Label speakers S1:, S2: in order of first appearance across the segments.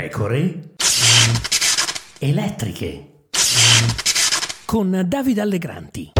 S1: pecore elettriche con Davide Allegranti.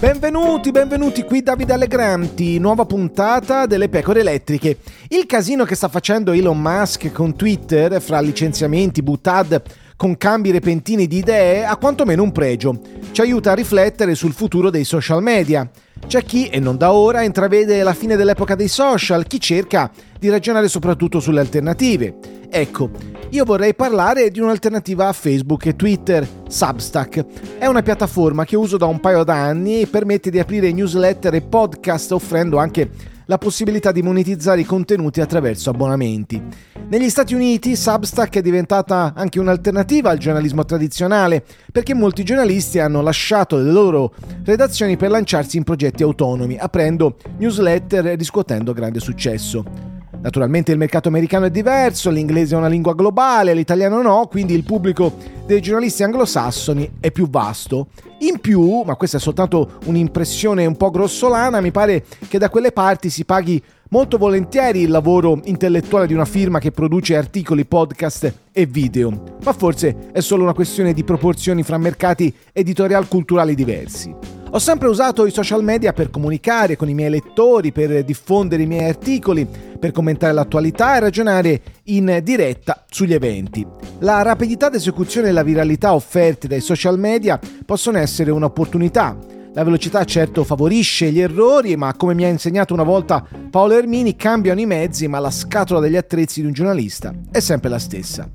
S2: Benvenuti, benvenuti qui Davide Allegranti, nuova puntata delle pecore elettriche. Il casino che sta facendo Elon Musk con Twitter fra licenziamenti, buttad, con cambi repentini di idee ha quantomeno un pregio. Ci aiuta a riflettere sul futuro dei social media. C'è chi, e non da ora, intravede la fine dell'epoca dei social, chi cerca di ragionare soprattutto sulle alternative. Ecco, io vorrei parlare di un'alternativa a Facebook e Twitter, Substack. È una piattaforma che uso da un paio d'anni e permette di aprire newsletter e podcast offrendo anche la possibilità di monetizzare i contenuti attraverso abbonamenti. Negli Stati Uniti Substack è diventata anche un'alternativa al giornalismo tradizionale perché molti giornalisti hanno lasciato le loro redazioni per lanciarsi in progetti autonomi, aprendo newsletter e riscuotendo grande successo. Naturalmente il mercato americano è diverso, l'inglese è una lingua globale, l'italiano no, quindi il pubblico dei giornalisti anglosassoni è più vasto. In più, ma questa è soltanto un'impressione un po' grossolana, mi pare che da quelle parti si paghi molto volentieri il lavoro intellettuale di una firma che produce articoli, podcast e video. Ma forse è solo una questione di proporzioni fra mercati editorial culturali diversi. Ho sempre usato i social media per comunicare con i miei lettori, per diffondere i miei articoli, per commentare l'attualità e ragionare in diretta sugli eventi. La rapidità d'esecuzione e la viralità offerte dai social media possono essere un'opportunità. La velocità certo favorisce gli errori, ma come mi ha insegnato una volta Paolo Ermini, cambiano i mezzi, ma la scatola degli attrezzi di un giornalista è sempre la stessa.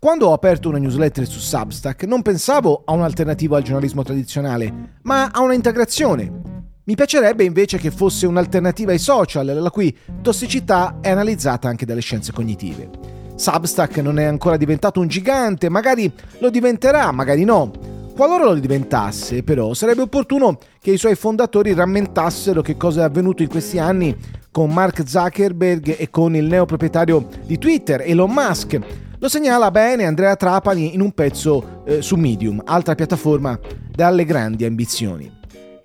S2: Quando ho aperto una newsletter su Substack non pensavo a un'alternativa al giornalismo tradizionale, ma a una integrazione. Mi piacerebbe invece che fosse un'alternativa ai social, la cui tossicità è analizzata anche dalle scienze cognitive. Substack non è ancora diventato un gigante, magari lo diventerà, magari no. Qualora lo diventasse, però, sarebbe opportuno che i suoi fondatori rammentassero che cosa è avvenuto in questi anni con Mark Zuckerberg e con il neoproprietario di Twitter, Elon Musk. Lo segnala bene Andrea Trapani in un pezzo eh, su Medium, altra piattaforma dalle grandi ambizioni.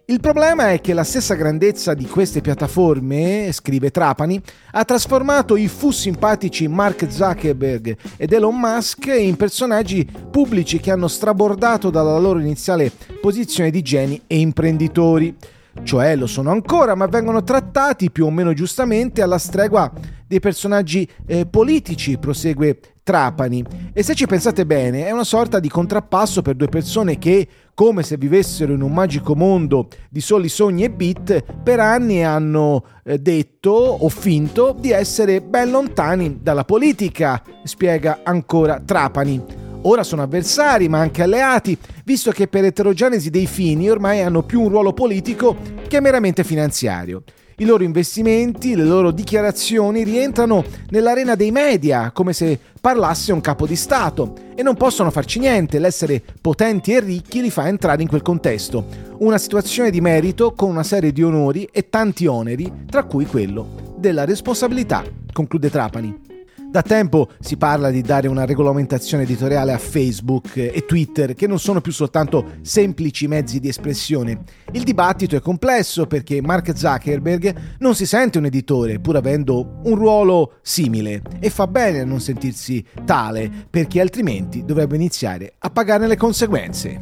S2: Il problema è che la stessa grandezza di queste piattaforme, scrive Trapani, ha trasformato i fu simpatici Mark Zuckerberg ed Elon Musk in personaggi pubblici che hanno strabordato dalla loro iniziale posizione di geni e imprenditori. Cioè lo sono ancora, ma vengono trattati più o meno giustamente alla stregua dei personaggi eh, politici, prosegue Trapani. E se ci pensate bene, è una sorta di contrappasso per due persone che, come se vivessero in un magico mondo di soli sogni e beat, per anni hanno eh, detto o finto di essere ben lontani dalla politica, spiega ancora Trapani. Ora sono avversari, ma anche alleati, visto che per eterogenesi dei fini ormai hanno più un ruolo politico che meramente finanziario. I loro investimenti, le loro dichiarazioni rientrano nell'arena dei media, come se parlasse un capo di Stato, e non possono farci niente, l'essere potenti e ricchi li fa entrare in quel contesto. Una situazione di merito con una serie di onori e tanti oneri, tra cui quello della responsabilità, conclude Trapani. Da tempo si parla di dare una regolamentazione editoriale a Facebook e Twitter che non sono più soltanto semplici mezzi di espressione. Il dibattito è complesso perché Mark Zuckerberg non si sente un editore pur avendo un ruolo simile e fa bene a non sentirsi tale perché altrimenti dovrebbe iniziare a pagarne le conseguenze.